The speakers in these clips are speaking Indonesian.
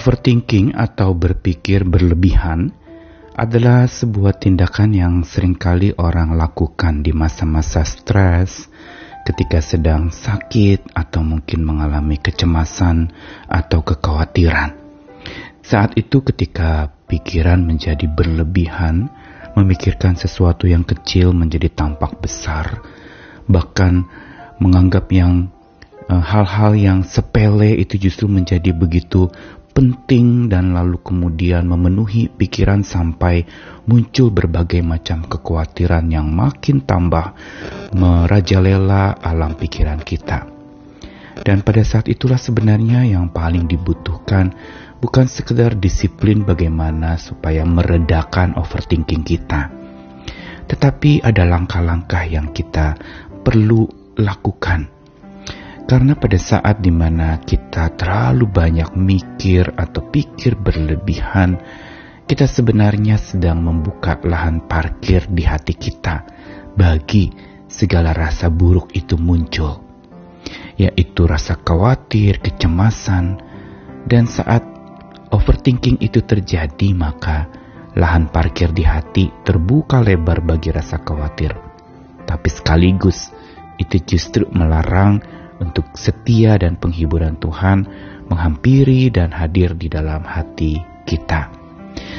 Overthinking atau berpikir berlebihan adalah sebuah tindakan yang sering kali orang lakukan di masa-masa stres, ketika sedang sakit atau mungkin mengalami kecemasan atau kekhawatiran. Saat itu ketika pikiran menjadi berlebihan, memikirkan sesuatu yang kecil menjadi tampak besar, bahkan menganggap yang eh, hal-hal yang sepele itu justru menjadi begitu penting dan lalu kemudian memenuhi pikiran sampai muncul berbagai macam kekhawatiran yang makin tambah merajalela alam pikiran kita. Dan pada saat itulah sebenarnya yang paling dibutuhkan bukan sekedar disiplin bagaimana supaya meredakan overthinking kita. Tetapi ada langkah-langkah yang kita perlu lakukan karena pada saat di mana kita terlalu banyak mikir atau pikir berlebihan, kita sebenarnya sedang membuka lahan parkir di hati kita bagi segala rasa buruk itu muncul, yaitu rasa khawatir, kecemasan, dan saat overthinking itu terjadi, maka lahan parkir di hati terbuka lebar bagi rasa khawatir, tapi sekaligus itu justru melarang untuk setia dan penghiburan Tuhan menghampiri dan hadir di dalam hati kita.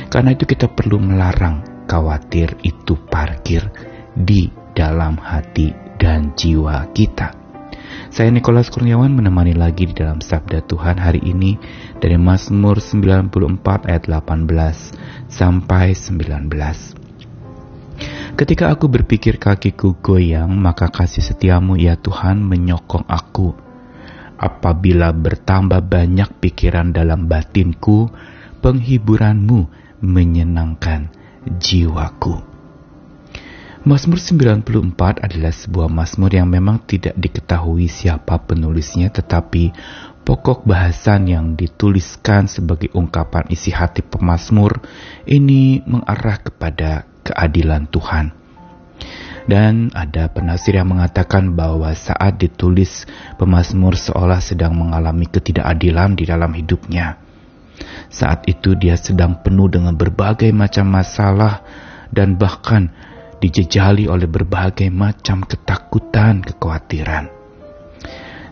Karena itu kita perlu melarang khawatir itu parkir di dalam hati dan jiwa kita. Saya Nikolas Kurniawan menemani lagi di dalam Sabda Tuhan hari ini dari Mazmur 94 ayat 18 sampai 19. Ketika aku berpikir kakiku goyang, maka kasih setiamu ya Tuhan menyokong aku. Apabila bertambah banyak pikiran dalam batinku, penghiburanmu menyenangkan jiwaku. Mazmur 94 adalah sebuah mazmur yang memang tidak diketahui siapa penulisnya tetapi pokok bahasan yang dituliskan sebagai ungkapan isi hati pemazmur ini mengarah kepada keadilan Tuhan. Dan ada penasir yang mengatakan bahwa saat ditulis pemazmur seolah sedang mengalami ketidakadilan di dalam hidupnya. Saat itu dia sedang penuh dengan berbagai macam masalah dan bahkan dijejali oleh berbagai macam ketakutan, kekhawatiran.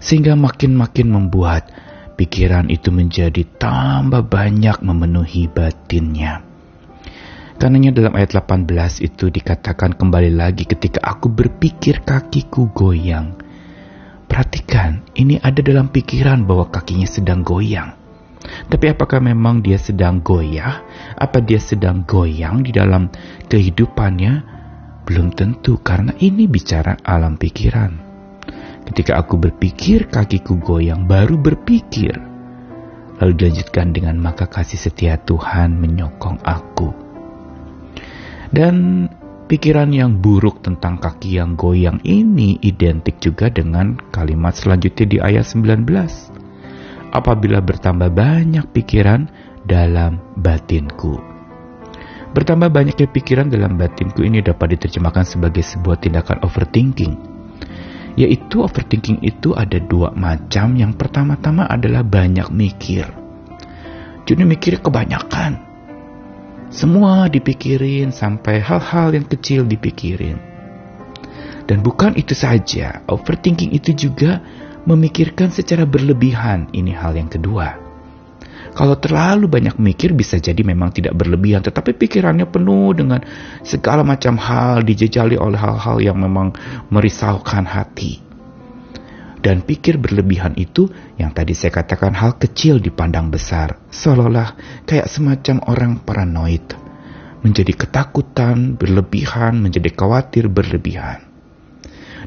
Sehingga makin-makin membuat pikiran itu menjadi tambah banyak memenuhi batinnya. Karenanya dalam ayat 18 itu dikatakan kembali lagi ketika aku berpikir kakiku goyang. Perhatikan, ini ada dalam pikiran bahwa kakinya sedang goyang. Tapi apakah memang dia sedang goyah? Apa dia sedang goyang di dalam kehidupannya? Belum tentu karena ini bicara alam pikiran. Ketika aku berpikir kakiku goyang, baru berpikir. Lalu dilanjutkan dengan maka kasih setia Tuhan menyokong aku. Dan pikiran yang buruk tentang kaki yang goyang ini identik juga dengan kalimat selanjutnya di ayat 19. Apabila bertambah banyak pikiran dalam batinku. Bertambah banyaknya pikiran dalam batinku ini dapat diterjemahkan sebagai sebuah tindakan overthinking. Yaitu overthinking itu ada dua macam. Yang pertama-tama adalah banyak mikir. Jadi mikir kebanyakan semua dipikirin sampai hal-hal yang kecil dipikirin. Dan bukan itu saja, overthinking itu juga memikirkan secara berlebihan. Ini hal yang kedua. Kalau terlalu banyak mikir bisa jadi memang tidak berlebihan, tetapi pikirannya penuh dengan segala macam hal dijejali oleh hal-hal yang memang merisaukan hati. Dan pikir berlebihan itu yang tadi saya katakan hal kecil dipandang besar. Seolah-olah kayak semacam orang paranoid. Menjadi ketakutan berlebihan, menjadi khawatir berlebihan.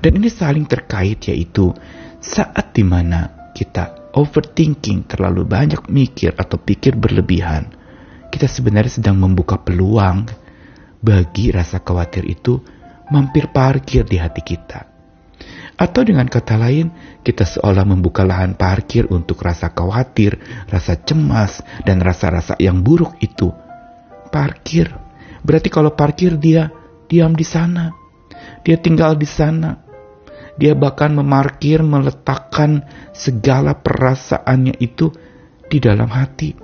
Dan ini saling terkait yaitu saat di mana kita overthinking terlalu banyak mikir atau pikir berlebihan. Kita sebenarnya sedang membuka peluang bagi rasa khawatir itu mampir parkir di hati kita atau dengan kata lain, kita seolah membuka lahan parkir untuk rasa khawatir, rasa cemas, dan rasa-rasa yang buruk itu. Parkir. Berarti kalau parkir dia diam di sana. Dia tinggal di sana. Dia bahkan memarkir, meletakkan segala perasaannya itu di dalam hati.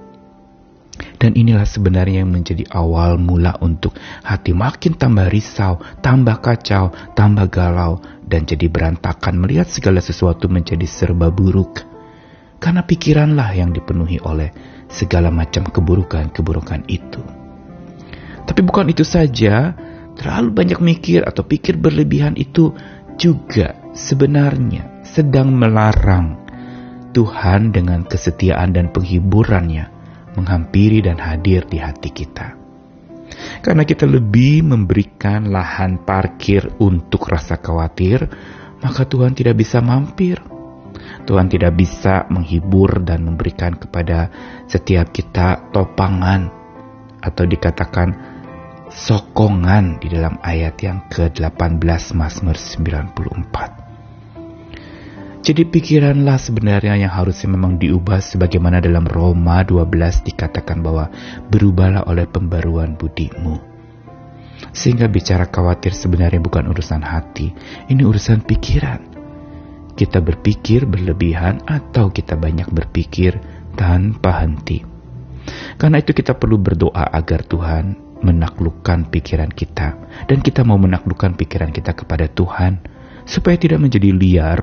Dan inilah sebenarnya yang menjadi awal mula untuk hati makin tambah risau, tambah kacau, tambah galau, dan jadi berantakan melihat segala sesuatu menjadi serba buruk. Karena pikiranlah yang dipenuhi oleh segala macam keburukan-keburukan itu. Tapi bukan itu saja, terlalu banyak mikir atau pikir berlebihan itu juga sebenarnya sedang melarang Tuhan dengan kesetiaan dan penghiburannya menghampiri dan hadir di hati kita. Karena kita lebih memberikan lahan parkir untuk rasa khawatir, maka Tuhan tidak bisa mampir. Tuhan tidak bisa menghibur dan memberikan kepada setiap kita topangan atau dikatakan sokongan di dalam ayat yang ke-18 Mazmur 94. Jadi pikiranlah sebenarnya yang harusnya memang diubah sebagaimana dalam Roma 12 dikatakan bahwa berubahlah oleh pembaruan budimu. Sehingga bicara khawatir sebenarnya bukan urusan hati, ini urusan pikiran. Kita berpikir berlebihan atau kita banyak berpikir tanpa henti. Karena itu kita perlu berdoa agar Tuhan menaklukkan pikiran kita. Dan kita mau menaklukkan pikiran kita kepada Tuhan supaya tidak menjadi liar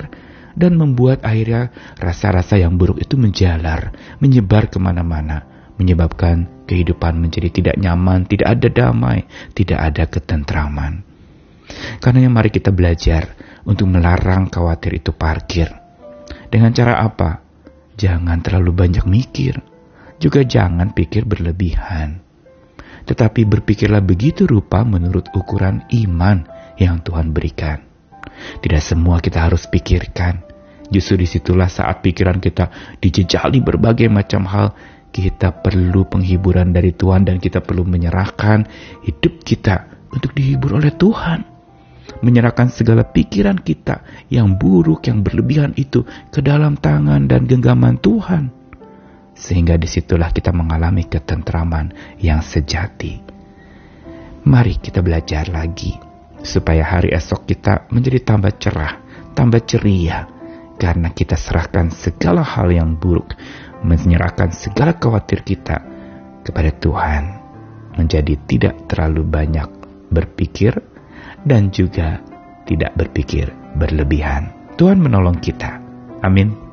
dan membuat akhirnya rasa-rasa yang buruk itu menjalar, menyebar ke mana-mana, menyebabkan kehidupan menjadi tidak nyaman, tidak ada damai, tidak ada ketentraman. Karena mari kita belajar untuk melarang khawatir itu parkir. Dengan cara apa? Jangan terlalu banyak mikir, juga jangan pikir berlebihan. Tetapi berpikirlah begitu rupa menurut ukuran iman yang Tuhan berikan. Tidak semua kita harus pikirkan. Justru di situlah saat pikiran kita dijejali berbagai macam hal, kita perlu penghiburan dari Tuhan dan kita perlu menyerahkan hidup kita untuk dihibur oleh Tuhan. Menyerahkan segala pikiran kita yang buruk, yang berlebihan itu ke dalam tangan dan genggaman Tuhan. Sehingga di situlah kita mengalami ketentraman yang sejati. Mari kita belajar lagi supaya hari esok kita menjadi tambah cerah, tambah ceria, karena kita serahkan segala hal yang buruk, menyerahkan segala khawatir kita kepada Tuhan, menjadi tidak terlalu banyak berpikir dan juga tidak berpikir berlebihan. Tuhan menolong kita. Amin.